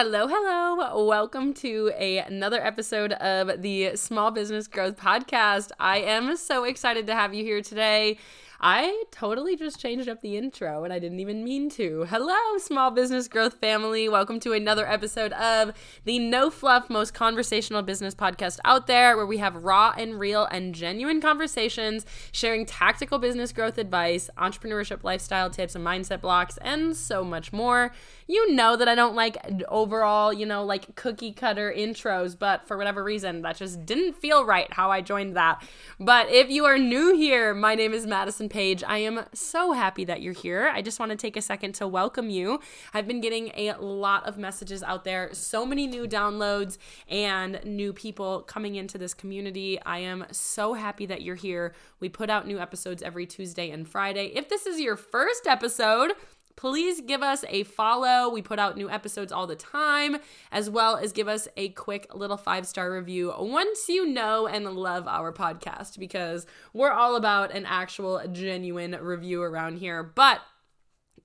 Hello, hello. Welcome to a, another episode of the Small Business Growth Podcast. I am so excited to have you here today. I totally just changed up the intro and I didn't even mean to. Hello, small business growth family. Welcome to another episode of the no fluff, most conversational business podcast out there, where we have raw and real and genuine conversations, sharing tactical business growth advice, entrepreneurship lifestyle tips, and mindset blocks, and so much more. You know that I don't like overall, you know, like cookie cutter intros, but for whatever reason, that just didn't feel right how I joined that. But if you are new here, my name is Madison Paige. I am so happy that you're here. I just want to take a second to welcome you. I've been getting a lot of messages out there, so many new downloads and new people coming into this community. I am so happy that you're here. We put out new episodes every Tuesday and Friday. If this is your first episode, please give us a follow. We put out new episodes all the time, as well as give us a quick little five star review once you know and love our podcast, because we're all about an actual, genuine review around here. But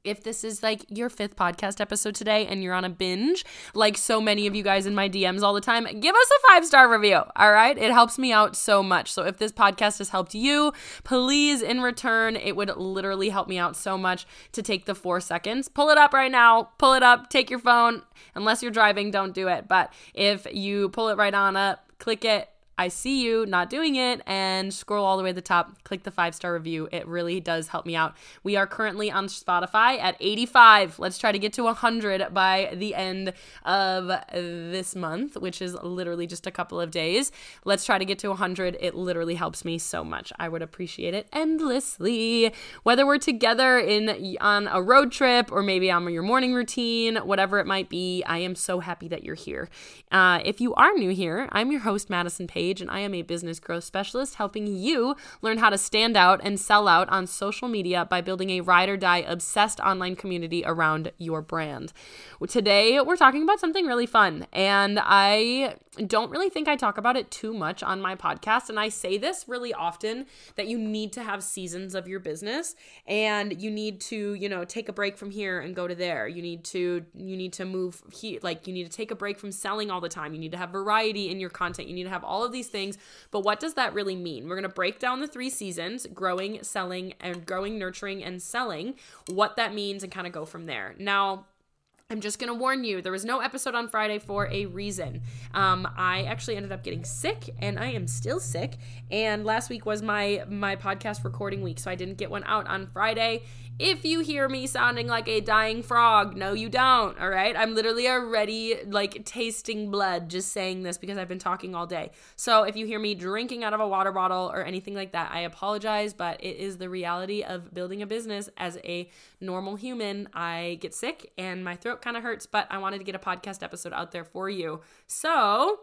if this is like your fifth podcast episode today and you're on a binge, like so many of you guys in my DMs all the time, give us a five star review. All right. It helps me out so much. So if this podcast has helped you, please, in return, it would literally help me out so much to take the four seconds. Pull it up right now. Pull it up. Take your phone. Unless you're driving, don't do it. But if you pull it right on up, click it, I see you not doing it and scroll all the way to the top, click the five star review. It really does help me out. We are currently on Spotify at 85. Let's try to get to 100 by the end of this month, which is literally just a couple of days. Let's try to get to 100. It literally helps me so much. I would appreciate it endlessly. Whether we're together in on a road trip or maybe on your morning routine, whatever it might be, I am so happy that you're here. Uh, if you are new here, I'm your host, Madison Paige and I am a business growth specialist helping you learn how to stand out and sell out on social media by building a ride or die obsessed online community around your brand. Today, we're talking about something really fun, and I don't really think I talk about it too much on my podcast. And I say this really often that you need to have seasons of your business and you need to, you know, take a break from here and go to there. You need to, you need to move here, like you need to take a break from selling all the time. You need to have variety in your content. You need to have all of these things. But what does that really mean? We're going to break down the three seasons growing, selling, and growing, nurturing, and selling, what that means, and kind of go from there. Now, I'm just gonna warn you, there was no episode on Friday for a reason. Um, I actually ended up getting sick, and I am still sick. And last week was my my podcast recording week, so I didn't get one out on Friday. If you hear me sounding like a dying frog, no, you don't. All right, I'm literally already like tasting blood just saying this because I've been talking all day. So if you hear me drinking out of a water bottle or anything like that, I apologize, but it is the reality of building a business as a normal human. I get sick and my throat kind of hurts, but I wanted to get a podcast episode out there for you. So,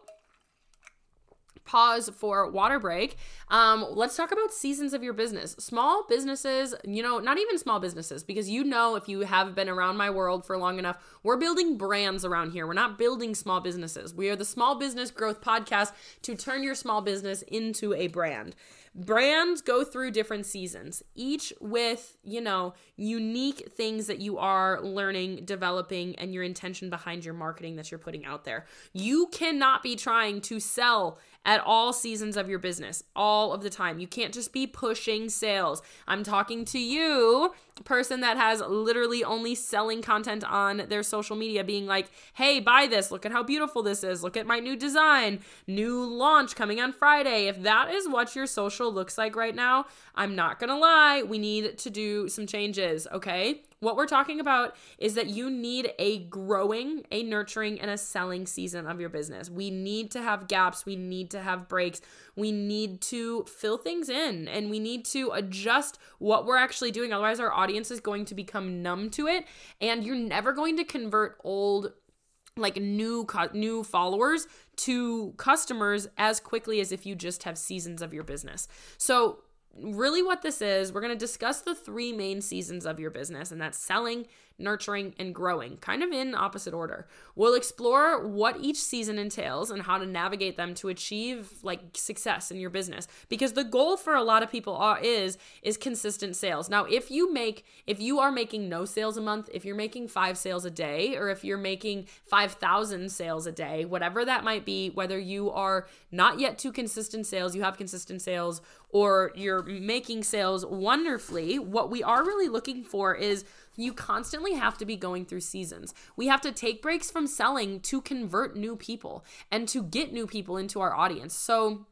pause for water break. Um, let's talk about seasons of your business. Small businesses, you know, not even small businesses, because you know, if you have been around my world for long enough, we're building brands around here. We're not building small businesses. We are the Small Business Growth Podcast to turn your small business into a brand brands go through different seasons, each with, you know, unique things that you are learning, developing, and your intention behind your marketing that you're putting out there. You cannot be trying to sell at all seasons of your business all of the time. You can't just be pushing sales. I'm talking to you, person that has literally only selling content on their social media, being like, hey, buy this. Look at how beautiful this is. Look at my new design, new launch coming on Friday. If that is what your social looks like right now, I'm not gonna lie, we need to do some changes, okay? What we're talking about is that you need a growing, a nurturing, and a selling season of your business. We need to have gaps. We need to have breaks. We need to fill things in and we need to adjust what we're actually doing. Otherwise, our audience is going to become numb to it and you're never going to convert old like new new followers to customers as quickly as if you just have seasons of your business. So really what this is, we're going to discuss the three main seasons of your business, and that's selling, nurturing, and growing, kind of in opposite order. We'll explore what each season entails and how to navigate them to achieve like success in your business. Because the goal for a lot of people are, is is consistent sales. Now, if you make if you are making no sales a month, if you're making 5 sales a day or if you're making 5,000 sales a day, whatever that might be, whether you are not yet to consistent sales, you have consistent sales or you're making sales wonderfully, what we are really looking for is you constantly have to be going through seasons. We have to take breaks from selling to convert new people and to get new people into our audience. So,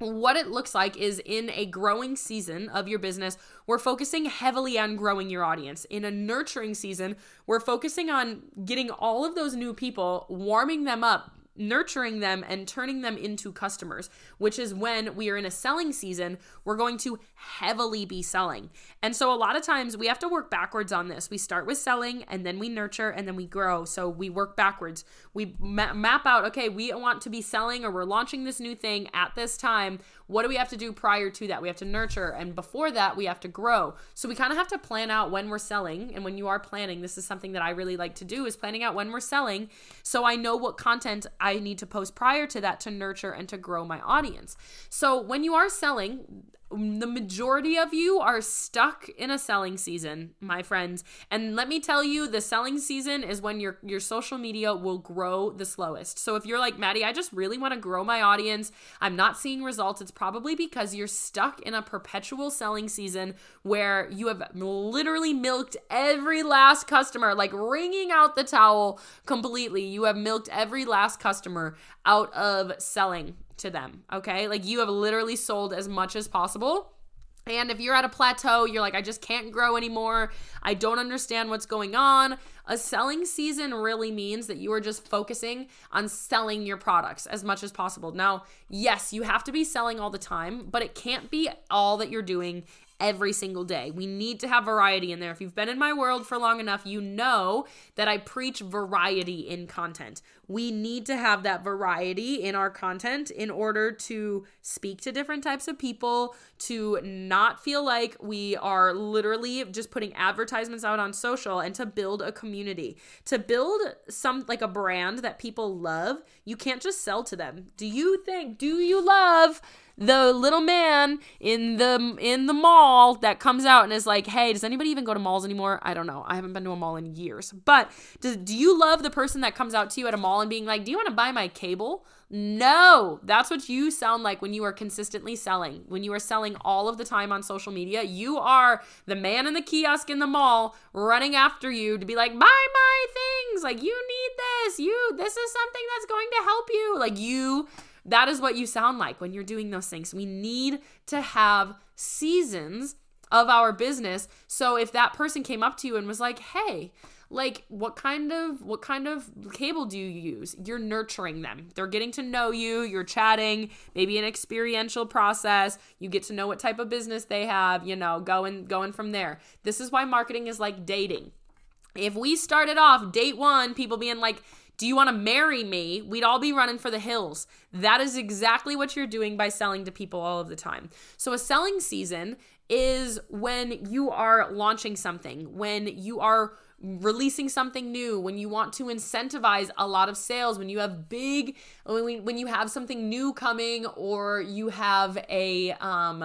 what it looks like is in a growing season of your business, we're focusing heavily on growing your audience. In a nurturing season, we're focusing on getting all of those new people, warming them up, nurturing them and turning them into customers, which is when we are in a selling season, we're going to heavily be selling. And so a lot of times we have to work backwards on this. We start with selling and then we nurture and then we grow. So we work backwards. We ma- map out, okay, we want to be selling or we're launching this new thing at this time. What do we have to do prior to that? We have to nurture. And before that, we have to grow. So we kind of have to plan out when we're selling. And when you are planning, this is something that I really like to do is planning out when we're selling. So I know what content I need to post prior to that to nurture and to grow my audience. So when you are selling, the majority of you are stuck in a selling season, my friends. And let me tell you, the selling season is when your your social media will grow the slowest. So if you're like, Maddie, I just really want to grow my audience, I'm not seeing results, it's probably because you're stuck in a perpetual selling season where you have literally milked every last customer, like wringing out the towel completely. You have milked every last customer out of selling to them, okay? Like you have literally sold as much as possible. And if you're at a plateau, you're like, I just can't grow anymore. I don't understand what's going on. A selling season really means that you are just focusing on selling your products as much as possible. Now, yes, you have to be selling all the time, but it can't be all that you're doing every single day. We need to have variety in there. If you've been in my world for long enough, you know that I preach variety in content. We need to have that variety in our content in order to speak to different types of people, to not feel like we are literally just putting advertisements out on social and to build a community. To build some like a brand that people love, you can't just sell to them. Do you think do you love the little man in the in the mall that comes out and is like, "Hey, does anybody even go to malls anymore?" I don't know. I haven't been to a mall in years. But do, do you love the person that comes out to you at a mall and being like, "Do you want to buy my cable?" No, that's what you sound like when you are consistently selling. When you are selling all of the time on social media, you are the man in the kiosk in the mall running after you to be like, buy my things. Like, you need this. You, this is something that's going to help you. Like, you that is what you sound like when you're doing those things. We need to have seasons of our business. So if that person came up to you and was like, "Hey, like what kind of what kind of cable do you use? You're nurturing them. They're getting to know you. You're chatting maybe an experiential process. You get to know what type of business they have you know going going from there. This is why marketing is like dating. If we started off date one people being like do you want to marry me? We'd all be running for the hills. That is exactly what you're doing by selling to people all of the time. So, a selling season is when you are launching something, when you are releasing something new, when you want to incentivize a lot of sales, when you have big, when, when you have something new coming, or you have a, um,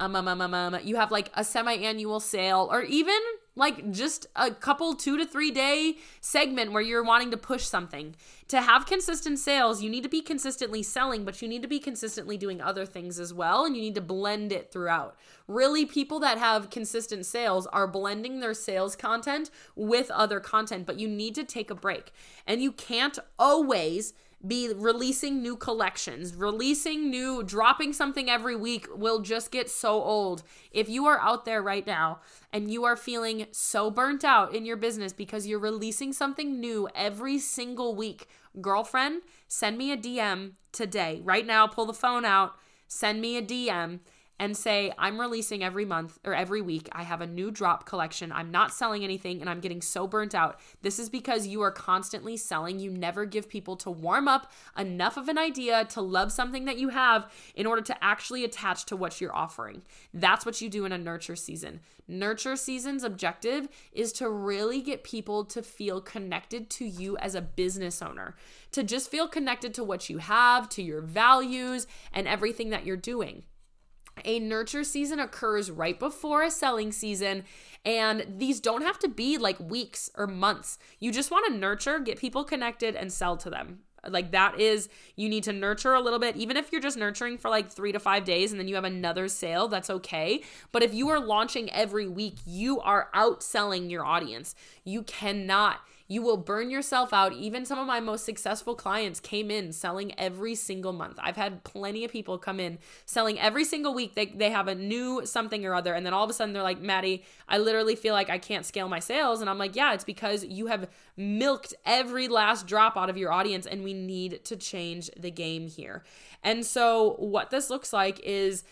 um, um, um, um, um you have like a semi annual sale, or even like just a couple two to three day segment where you're wanting to push something. To have consistent sales you need to be consistently selling but you need to be consistently doing other things as well and you need to blend it throughout. Really people that have consistent sales are blending their sales content with other content but you need to take a break. And you can't always be releasing new collections, releasing new, dropping something every week will just get so old. If you are out there right now and you are feeling so burnt out in your business because you're releasing something new every single week, girlfriend, send me a DM today. Right now, pull the phone out, send me a DM and say, I'm releasing every month or every week. I have a new drop collection. I'm not selling anything and I'm getting so burnt out. This is because you are constantly selling. You never give people to warm up enough of an idea to love something that you have in order to actually attach to what you're offering. That's what you do in a nurture season. Nurture season's objective is to really get people to feel connected to you as a business owner, to just feel connected to what you have, to your values, and everything that you're doing. A nurture season occurs right before a selling season, and these don't have to be like weeks or months. You just want to nurture, get people connected, and sell to them. Like that is, you need to nurture a little bit. Even if you're just nurturing for like three to five days and then you have another sale, that's okay. But if you are launching every week, you are outselling your audience. You cannot you will burn yourself out. Even some of my most successful clients came in selling every single month. I've had plenty of people come in selling every single week. They, they have a new something or other. And then all of a sudden they're like, Maddie, I literally feel like I can't scale my sales. And I'm like, yeah, it's because you have milked every last drop out of your audience. And we need to change the game here. And so what this looks like is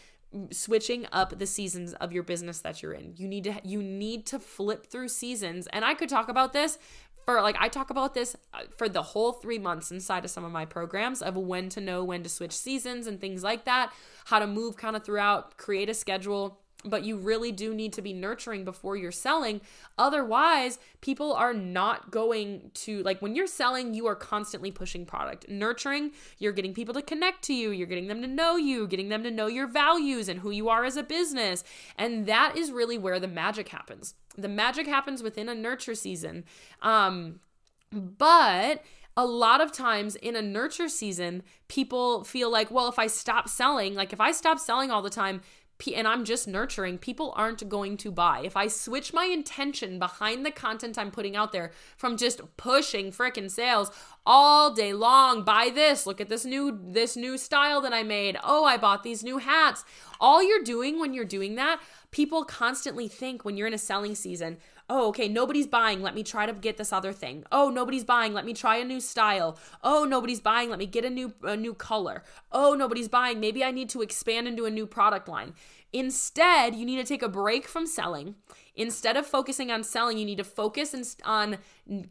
switching up the seasons of your business that you're in. You need to you need to flip through seasons. And I could talk about this for like I talk about this uh, for the whole 3 months inside of some of my programs of when to know when to switch seasons and things like that, how to move kind of throughout, create a schedule but you really do need to be nurturing before you're selling. Otherwise, people are not going to like when you're selling, you are constantly pushing product. Nurturing, you're getting people to connect to you, you're getting them to know you, getting them to know your values and who you are as a business. And that is really where the magic happens. The magic happens within a nurture season. Um but a lot of times in a nurture season, people feel like, well, if I stop selling, like if I stop selling all the time, and I'm just nurturing, people aren't going to buy. If I switch my intention behind the content I'm putting out there from just pushing freaking sales all day long, buy this, look at this new this new style that I made. Oh, I bought these new hats. All you're doing when you're doing that, people constantly think when you're in a selling season, oh, okay, nobody's buying. Let me try to get this other thing. Oh, nobody's buying. Let me try a new style. Oh, nobody's buying. Let me get a new a new color. Oh, nobody's buying. Maybe I need to expand into a new product line. Instead, you need to take a break from selling. Instead of focusing on selling, you need to focus on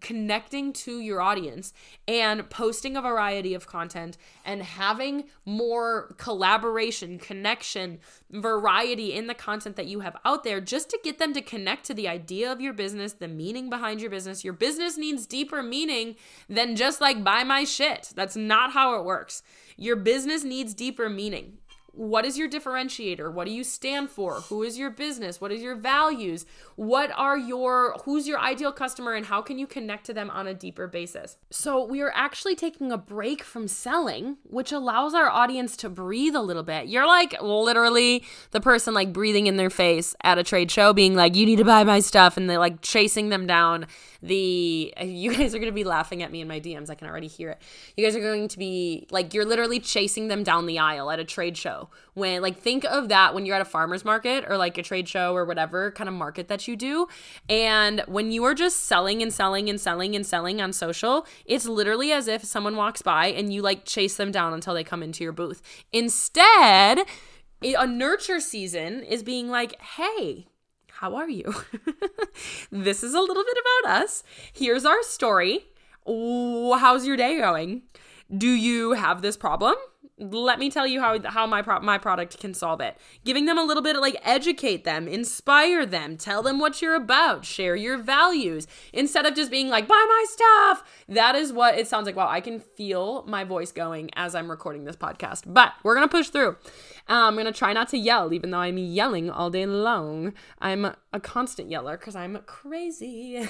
connecting to your audience and posting a variety of content and having more collaboration, connection, variety in the content that you have out there just to get them to connect to the idea of your business, the meaning behind your business. Your business needs deeper meaning than just like buy my shit. That's not how it works. Your business needs deeper meaning what is your differentiator? What do you stand for? Who is your business? What is your values? What are your who's your ideal customer and how can you connect to them on a deeper basis? So we are actually taking a break from selling which allows our audience to breathe a little bit. You're like literally the person like breathing in their face at a trade show being like you need to buy my stuff and they're like chasing them down the you guys are going to be laughing at me in my DMs I can already hear it. You guys are going to be like you're literally chasing them down the aisle at a trade show. When like think of that when you're at a farmers market or like a trade show or whatever kind of market that you do and when you are just selling and selling and selling and selling on social it's literally as if someone walks by and you like chase them down until they come into your booth. Instead a nurture season is being like hey how are you? this is a little bit about us. Here's our story. How's your day going? Do you have this problem? let me tell you how how my pro- my product can solve it. Giving them a little bit of like educate them, inspire them, tell them what you're about, share your values instead of just being like buy my stuff. That is what it sounds like. Wow, I can feel my voice going as I'm recording this podcast. But we're going to push through. I'm going to try not to yell even though I'm yelling all day long. I'm a constant yeller cuz I'm crazy.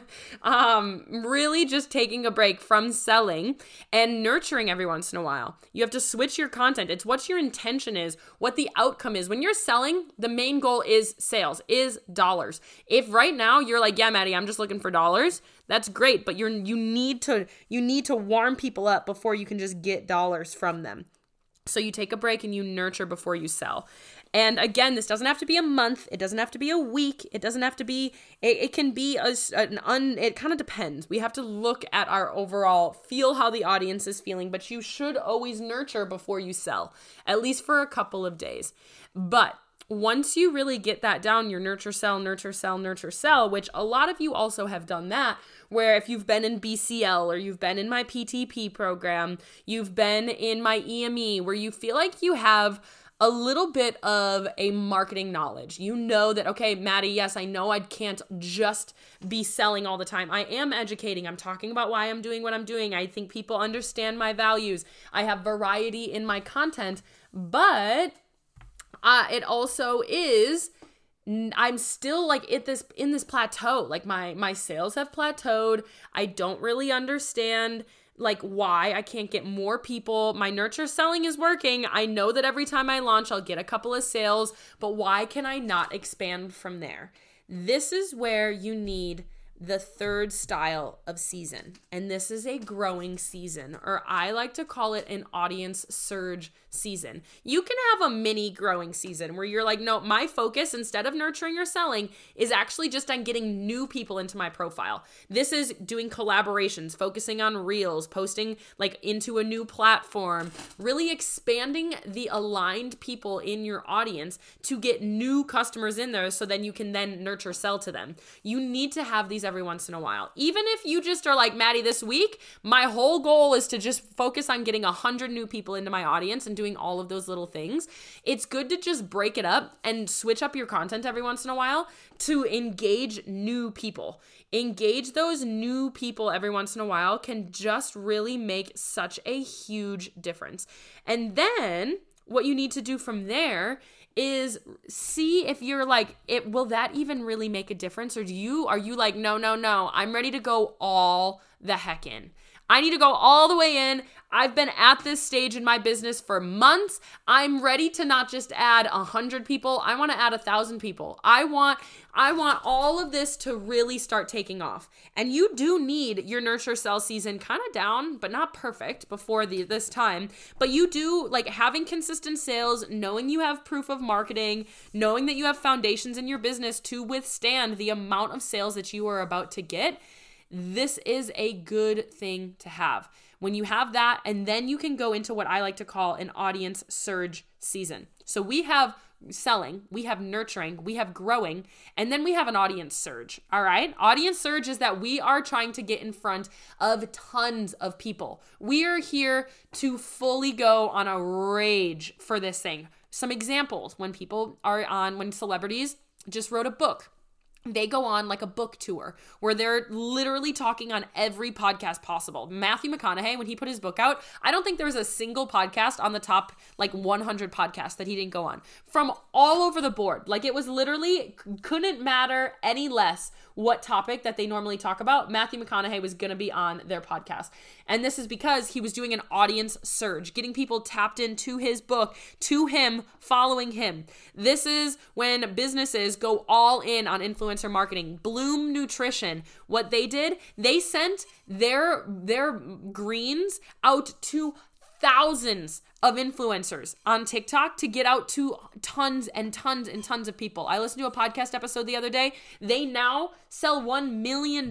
um really just taking a break from selling and nurturing every once in a while. You have to switch your content. It's what your intention is, what the outcome is. When you're selling, the main goal is sales, is dollars. If right now you're like, yeah, Maddie, I'm just looking for dollars, that's great, but you're you need to you need to warm people up before you can just get dollars from them. So you take a break and you nurture before you sell. And again, this doesn't have to be a month. It doesn't have to be a week. It doesn't have to be, it, it can be a, an un, it kind of depends. We have to look at our overall, feel how the audience is feeling, but you should always nurture before you sell, at least for a couple of days. But once you really get that down, your nurture, sell, nurture, sell, nurture, sell, which a lot of you also have done that, where if you've been in BCL or you've been in my PTP program, you've been in my EME, where you feel like you have a little bit of a marketing knowledge. You know that, okay, Maddie, yes, I know I can't just be selling all the time. I am educating. I'm talking about why I'm doing what I'm doing. I think people understand my values. I have variety in my content, but uh, it also is I'm still like at this in this plateau. Like my my sales have plateaued. I don't really understand like why I can't get more people. My nurture selling is working. I know that every time I launch, I'll get a couple of sales, but why can I not expand from there? This is where you need the third style of season. And this is a growing season, or I like to call it an audience surge season. You can have a mini growing season where you're like, no, my focus instead of nurturing or selling is actually just on getting new people into my profile. This is doing collaborations, focusing on reels, posting like into a new platform, really expanding the aligned people in your audience to get new customers in there so then you can then nurture sell to them. You need to have these every once in a while. Even if you just are like, Maddie, this week, my whole goal is to just focus on getting 100 new people into my audience and doing all of those little things. It's good to just break it up and switch up your content every once in a while to engage new people. Engage those new people every once in a while can just really make such a huge difference. And then what you need to do from there is see if you're like it will that even really make a difference or do you are you like no no no I'm ready to go all the heck in I need to go all the way in. I've been at this stage in my business for months. I'm ready to not just add a hundred people. I want to add a thousand people. I want, I want all of this to really start taking off. And you do need your nurture sell season kind of down, but not perfect before the this time. But you do like having consistent sales, knowing you have proof of marketing, knowing that you have foundations in your business to withstand the amount of sales that you are about to get this is a good thing to have. When you have that, and then you can go into what I like to call an audience surge season. So we have selling, we have nurturing, we have growing, and then we have an audience surge. All right. Audience surge is that we are trying to get in front of tons of people. We are here to fully go on a rage for this thing. Some examples when people are on, when celebrities just wrote a book they go on like a book tour where they're literally talking on every podcast possible. Matthew McConaughey, when he put his book out, I don't think there was a single podcast on the top like 100 podcasts that he didn't go on from all over the board. Like it was literally couldn't matter any less what topic that they normally talk about. Matthew McConaughey was going to be on their podcast. And this is because he was doing an audience surge, getting people tapped into his book, to him, following him. This is when businesses go all in on influencer marketing. Bloom Nutrition, what they did, they sent their their greens out to thousands of influencers on TikTok to get out to tons and tons and tons of people. I listened to a podcast episode the other day. They now sell $1 million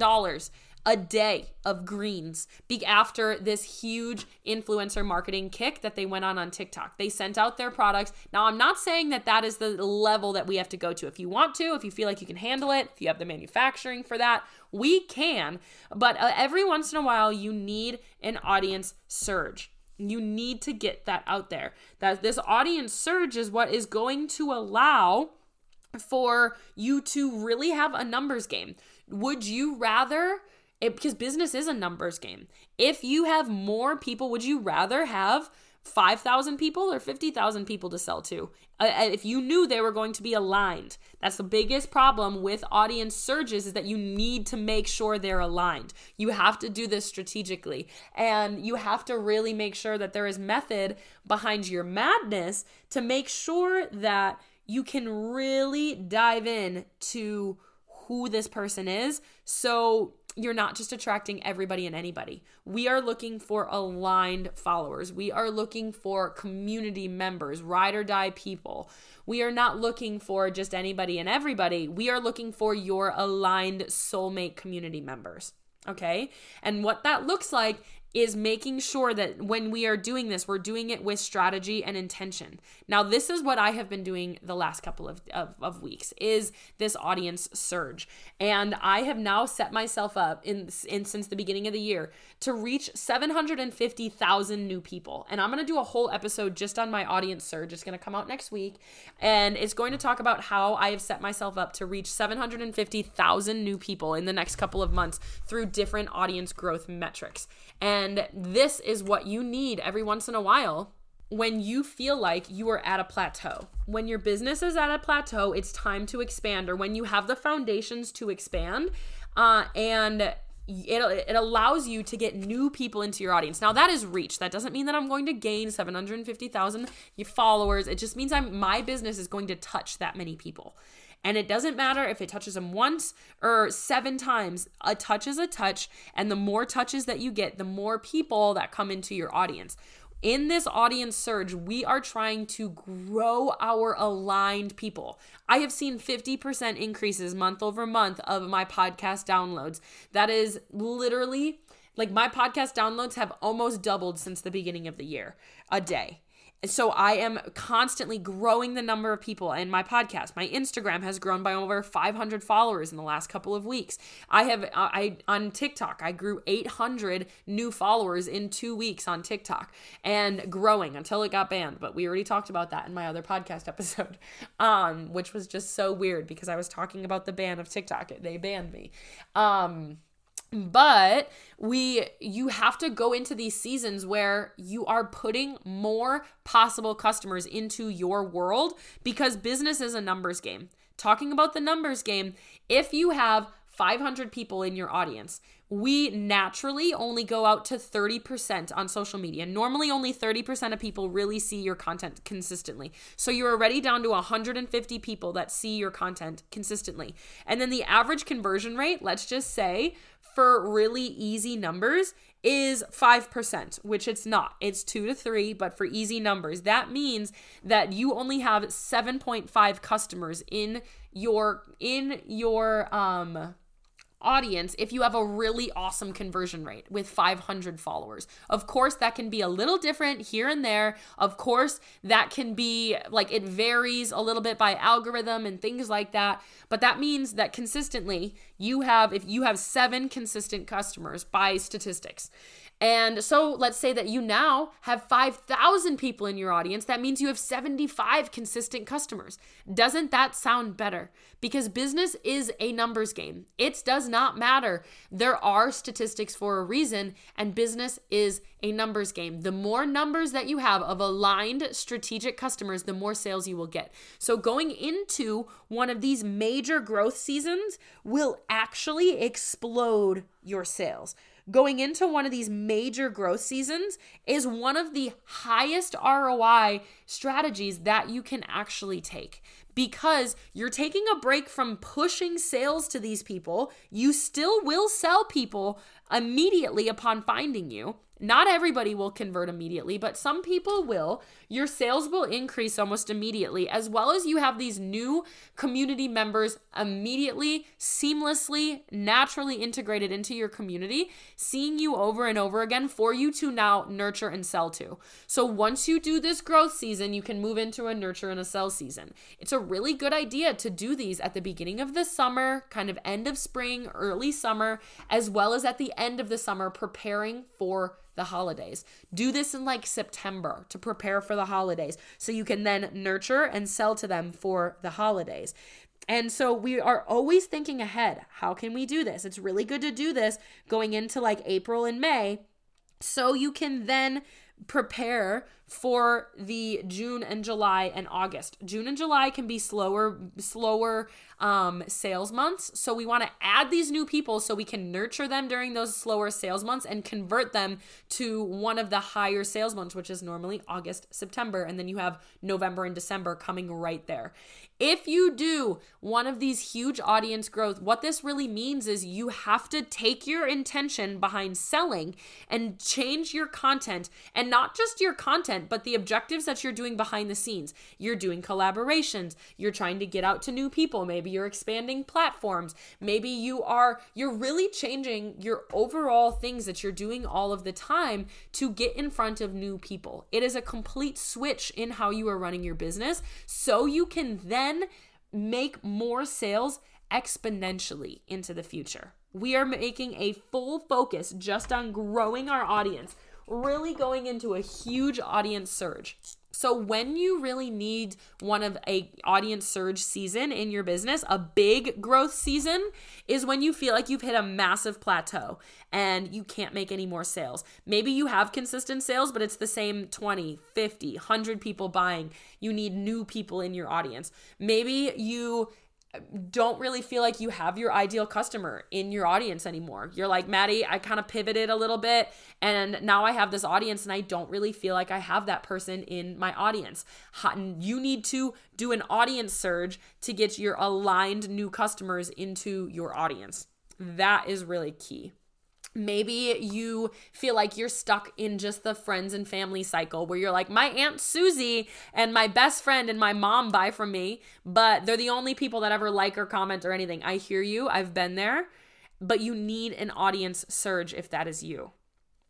a day of greens be after this huge influencer marketing kick that they went on on TikTok. They sent out their products. Now, I'm not saying that that is the level that we have to go to. If you want to, if you feel like you can handle it, if you have the manufacturing for that, we can. But uh, every once in a while, you need an audience surge. You need to get that out there. That this audience surge is what is going to allow for you to really have a numbers game. Would you rather it, because business is a numbers game. If you have more people, would you rather have 5,000 people or 50,000 people to sell to? Uh, uh, if you knew they were going to be aligned, that's the biggest problem with audience surges is that you need to make sure they're aligned. You have to do this strategically and you have to really make sure that there is method behind your madness to make sure that you can really dive in to who this person is. So you're not just attracting everybody and anybody. We are looking for aligned followers. We are looking for community members, ride or die people. We are not looking for just anybody and everybody. We are looking for your aligned soulmate community members. Okay. And what that looks like is making sure that when we are doing this, we're doing it with strategy and intention. Now, this is what I have been doing the last couple of, of, of, weeks is this audience surge. And I have now set myself up in, in since the beginning of the year to reach 750,000 new people. And I'm to do a whole episode just on my audience surge. It's to come out next week. And it's going to talk about how I have set myself up to reach 750,000 new people in the next couple of months through different audience growth metrics. And this is what you need every once in a while when you feel like you are at a plateau. When your business is at a plateau, it's time to expand, or when you have the foundations to expand. Uh, and it, it allows you to get new people into your audience. Now that is reach. That doesn't mean that I'm going to gain 750,000 followers. It just means I'm my business is going to touch that many people. And it doesn't matter if it touches them once or seven times. A touch is a touch. And the more touches that you get, the more people that come into your audience. In this audience surge, we are trying to grow our aligned people. I have seen 50% increases month over month of my podcast downloads. That is literally like my podcast downloads have almost doubled since the beginning of the year a day so I am constantly growing the number of people in my podcast. My Instagram has grown by over 500 followers in the last couple of weeks. I have I on TikTok, I grew 800 new followers in 2 weeks on TikTok and growing until it got banned, but we already talked about that in my other podcast episode. Um which was just so weird because I was talking about the ban of TikTok. They banned me. Um but we you have to go into these seasons where you are putting more possible customers into your world because business is a numbers game. Talking about the numbers game if you have 500 people in your audience we naturally only go out to 30% on social media. Normally, only 30% of people really see your content consistently. So you're already down to 150 people that see your content consistently. And then the average conversion rate, let's just say for really easy numbers, is 5%, which it's not. It's 2 to 3, but for easy numbers, that means that you only have 7.5 customers in your in your um audience if you have a really awesome conversion rate with 500 followers. Of course, that can be a little different here and there. Of course, that can be like it varies a little bit by algorithm and things like that. But that means that consistently, you have, if you have seven consistent customers by statistics, and so let's say that you now have 5,000 people in your audience. That means you have 75 consistent customers. Doesn't that sound better? Because business is a numbers game. It does not matter. There are statistics for a reason, and business is a numbers game. The more numbers that you have of aligned strategic customers, the more sales you will get. So going into one of these major growth seasons will actually explode your sales going into one of these major growth seasons is one of the highest ROI strategies that you can actually take because you're taking a break from pushing sales to these people. You still will sell people immediately upon finding you. Not everybody will convert immediately, but some people will. Your sales will increase almost immediately, as well as you have these new community members immediately, seamlessly, naturally integrated into your community, seeing you over and over again for you to now nurture and sell to. So once you do this growth season, you can move into a nurture and a sell season. It's a really good idea to do these at the beginning of the summer, kind of end of spring, early summer, as well as at the end of the summer, preparing for the holidays. Do this in like September to prepare for the holidays so you can then nurture and sell to them for the holidays. And so we are always thinking ahead. How can we do this? It's really good to do this going into like April and May so you can then prepare for the June and July and August. June and July can be slower slower um, sales months. So we want to add these new people so we can nurture them during those slower sales months and convert them to one of the higher sales months, which is normally August, September. And then you have November and December coming right there. If you do one of these huge audience growth, what this really means is you have to take your intention behind selling and change your content. And not just your content, but the objectives that you're doing behind the scenes. You're doing collaborations, you're trying to get out to new people, maybe you're expanding platforms, maybe you are you're really changing your overall things that you're doing all of the time to get in front of new people. It is a complete switch in how you are running your business. So you can then then make more sales exponentially into the future. We are making a full focus just on growing our audience, really going into a huge audience surge. So when you really need one of a audience surge season in your business, a big growth season is when you feel like you've hit a massive plateau and you can't make any more sales. Maybe you have consistent sales, but it's the same 20, 50, 100 people buying. You need new people in your audience. Maybe you don't really feel like you have your ideal customer in your audience anymore. You're like, Maddie, I kind of pivoted a little bit and now I have this audience and I don't really feel like I have that person in my audience. You need to do an audience surge to get your aligned new customers into your audience. That is really key. Maybe you feel like you're stuck in just the friends and family cycle where you're like, my Aunt Susie and my best friend and my mom buy from me, but they're the only people that ever like or comment or anything. I hear you, I've been there, but you need an audience surge if that is you.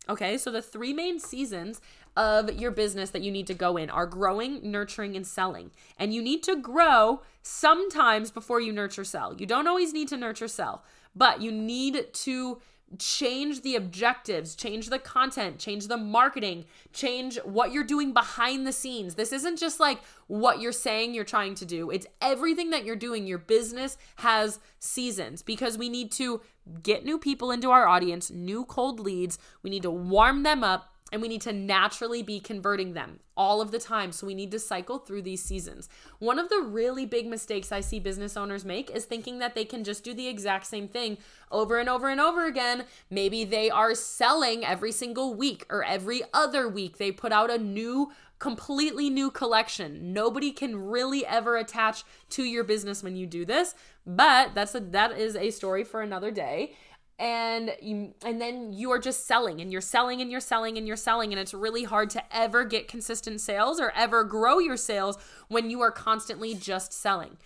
Okay, so the three main seasons of your business that you need to go in are growing, nurturing, and selling. And you need to grow sometimes before you nurture sell. You don't always need to nurture sell, but you need to change the objectives, change the content, change the marketing, change what you're doing behind the scenes. This isn't just like what you're saying you're trying to do, it's everything that you're doing. Your business has seasons because we need to get new people into our audience, new cold leads. We need to warm them up and we need to naturally be converting them all of the time. So we need to cycle through these seasons. One of the really big mistakes I see business owners make is thinking that they can just do the exact same thing over and over and over again. Maybe they are selling every single week or every other week. They put out a new completely new collection. Nobody can really ever attach to your business when you do this, but that's a that is a story for another day and you, and then you are just selling and you're selling and you're selling and you're selling and it's really hard to ever get consistent sales or ever grow your sales when you are constantly just selling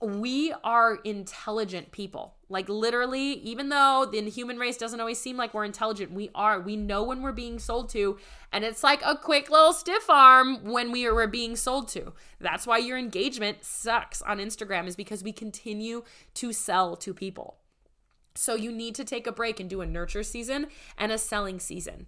we are intelligent people. Like literally, even though the human race doesn't always seem like we're intelligent, we are. We know when we're being sold to, and it's like a quick little stiff arm when we are being sold to. That's why your engagement sucks on Instagram is because we continue to sell to people. So you need to take a break and do a nurture season and a selling season.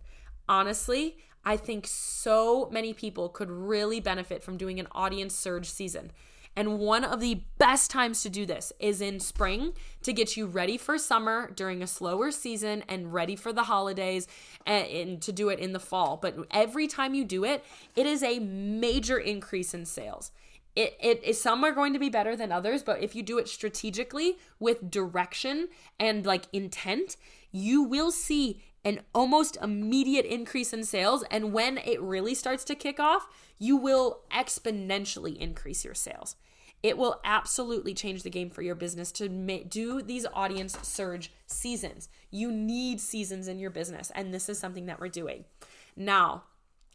Honestly, I think so many people could really benefit from doing an audience surge season. And one of the best times to do this is in spring to get you ready for summer during a slower season and ready for the holidays and, and, to do it in the fall. But every time you do it, it is a major increase in sales it, it is some are going to be better than others but if you do it strategically with direction and like intent you will see an almost immediate increase in sales. And when it really starts to kick off you will exponentially increase your sales. It will absolutely change the game for your business to ma- do these audience surge seasons. You need seasons in your business and this is something that we're doing. Now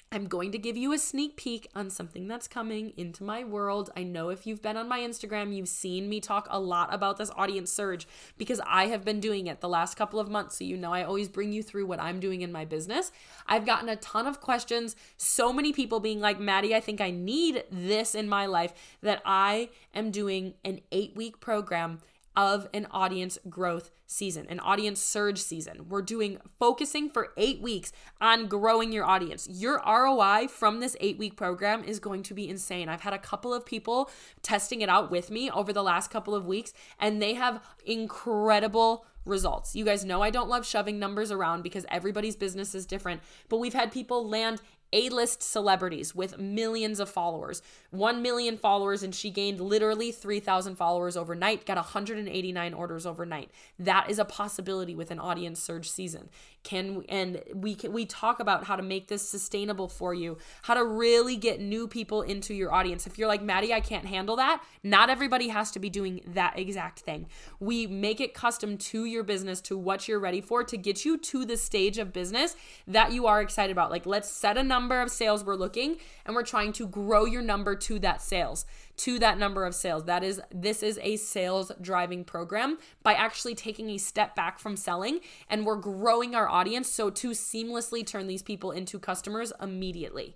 I'm going to give you a sneak peek on something that's coming into my world. I know if you've been on my Instagram, you've seen me talk a lot about this audience surge because I have been doing it the last couple of months. So, you know, I always bring you through what I'm doing in my business. I've gotten a ton of questions, so many people being like, Maddie, I think I need this in my life that I am doing an eight week program of an audience growth season, an audience surge season. We're doing focusing for eight weeks on growing your audience. Your ROI from this eight week program is going to be insane. I've had a couple of people testing it out with me over the last couple of weeks, and they have incredible results. You guys know I don't love shoving numbers around because everybody's business is different, but we've had people land A list celebrities with millions of followers, 1 million followers, and she gained literally 3,000 followers overnight, got 189 orders overnight. That is a possibility with an audience surge season. Can and we can we talk about how to make this sustainable for you, how to really get new people into your audience. If you're like, Maddie, I can't handle that, not everybody has to be doing that exact thing. We make it custom to your business, to what you're ready for, to get you to the stage of business that you are excited about. Like, let's set a number of sales we're looking, and we're trying to grow your number to that sales to that number of sales. That is this is a sales driving program by actually taking a step back from selling and we're growing our audience so to seamlessly turn these people into customers immediately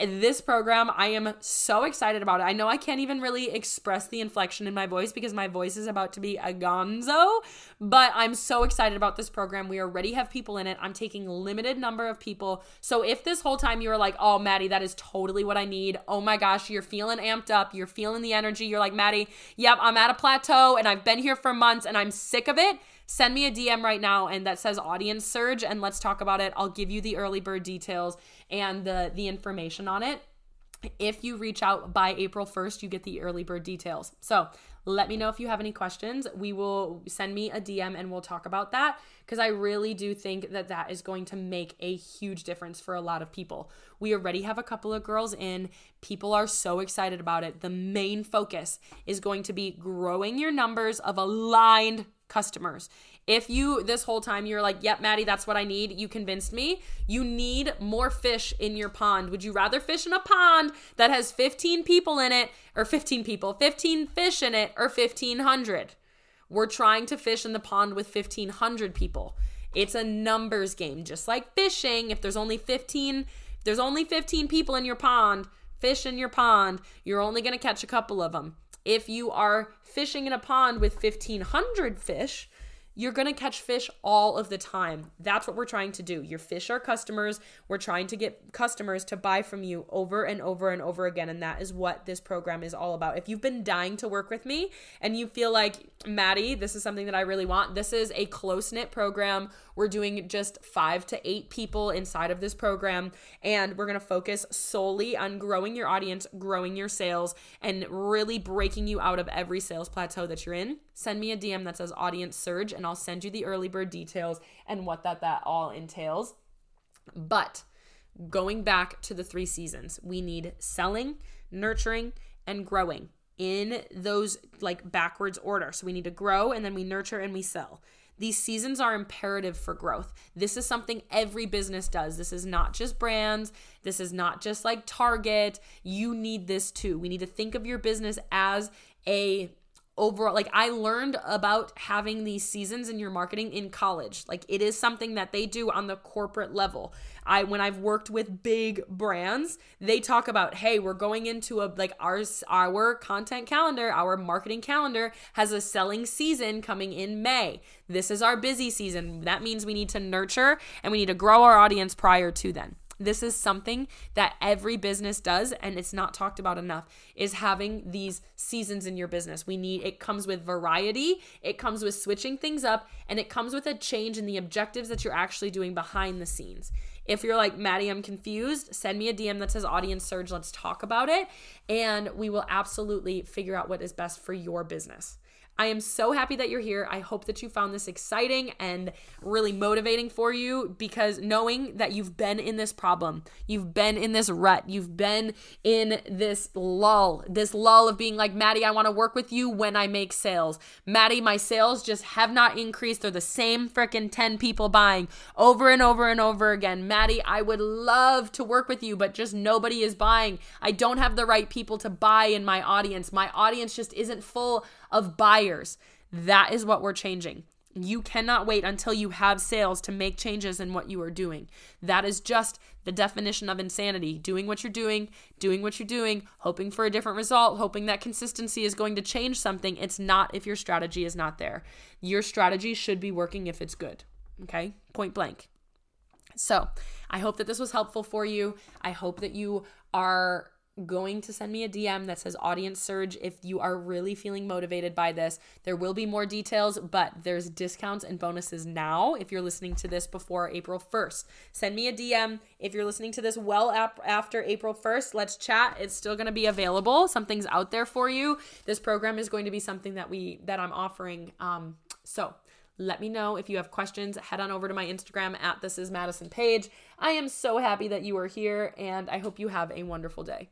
this program, I am so excited about it. I know I can't even really express the inflection in my voice because my voice is about to be a gonzo, but I'm so excited about this program. We already have people in it. I'm taking limited number of people. So if this whole time you were like, "Oh, Maddie, that is totally what I need. Oh my gosh, you're feeling amped up. You're feeling the energy. You're like, "Maddie, yep, I'm at a plateau and I've been here for months and I'm sick of it." Send me a DM right now and that says audience surge and let's talk about it. I'll give you the early bird details and the the information on it. If you reach out by April 1st, you get the early bird details. So, let me know if you have any questions. We will send me a DM and we'll talk about that because I really do think that that is going to make a huge difference for a lot of people. We already have a couple of girls in. People are so excited about it. The main focus is going to be growing your numbers of aligned customers. If you, this whole time, you're like, yep, Maddie, that's what I need, you convinced me, you need more fish in your pond. Would you rather fish in a pond that has 15 people in it, or 15 people, 15 fish in it, or 1,500? We're trying to fish in the pond with 1,500 people. It's a numbers game, just like fishing. If there's only 15, if there's only 15 people in your pond, fish in your pond, you're only going to catch a couple of them. If you are fishing in a pond with 1,500 fish, you're going to catch fish all of the time. That's what we're trying to do. Your fish are customers. We're trying to get customers to buy from you over and over and over again. And that is what this program is all about. If you've been dying to work with me and you feel like, Maddie, this is something that I really want, this is a close knit program. We're doing just five to eight people inside of this program. And we're to focus solely on growing your audience, growing your sales, and really breaking you out of every sales plateau that you're in. Send me a DM that says audience surge. And and I'll send you the early bird details and what that that all entails. But going back to the three seasons, we need selling, nurturing, and growing in those like backwards order. So we need to grow and then we nurture and we sell. These seasons are imperative for growth. This is something every business does. This is not just brands. This is not just like Target. You need this too. We need to think of your business as a overall like I learned about having these seasons in your marketing in college. Like it is something that they do on the corporate level. I when I've worked with big brands, they talk about, "Hey, we're going into a like our our content calendar, our marketing calendar has a selling season coming in May. This is our busy season. That means we need to nurture and we need to grow our audience prior to then." This is something that every business does and it's not talked about enough is having these seasons in your business. We need it comes with variety, it comes with switching things up, and it comes with a change in the objectives that you're actually doing behind the scenes. If you're like, Maddie, I'm confused, send me a DM that says audience surge. Let's talk about it. And we will absolutely figure out what is best for your business. I am so happy that you're here. I hope that you found this exciting and really motivating for you because knowing that you've been in this problem, you've been in this rut, you've been in this lull, this lull of being like, Maddie, I want to work with you when I make sales. Maddie, my sales just have not increased. They're the same freaking 10 people buying over and over and over again. Maddie, I would love to work with you, but just nobody is buying. I don't have the right people to buy in my audience. My audience just isn't full of buyers. That is what we're changing. You cannot wait until you have sales to make changes in what you are doing. That is just the definition of insanity. Doing what you're doing, doing what you're doing, hoping for a different result, hoping that consistency is going to change something. It's not if your strategy is not there. Your strategy should be working if it's good. Okay? Point blank. So, I hope that this was helpful for you. I hope that you are going to send me a DM that says audience surge if you are really feeling motivated by this. There will be more details, but there's discounts and bonuses now if you're listening to this before April 1st. Send me a DM if you're listening to this well ap- after April 1st. Let's chat. It's still going to be available. Something's out there for you. This program is going to be something that we that I'm offering um so let me know if you have questions. Head on over to my Instagram at this is Madison Paige. I am so happy that you are here and I hope you have a wonderful day.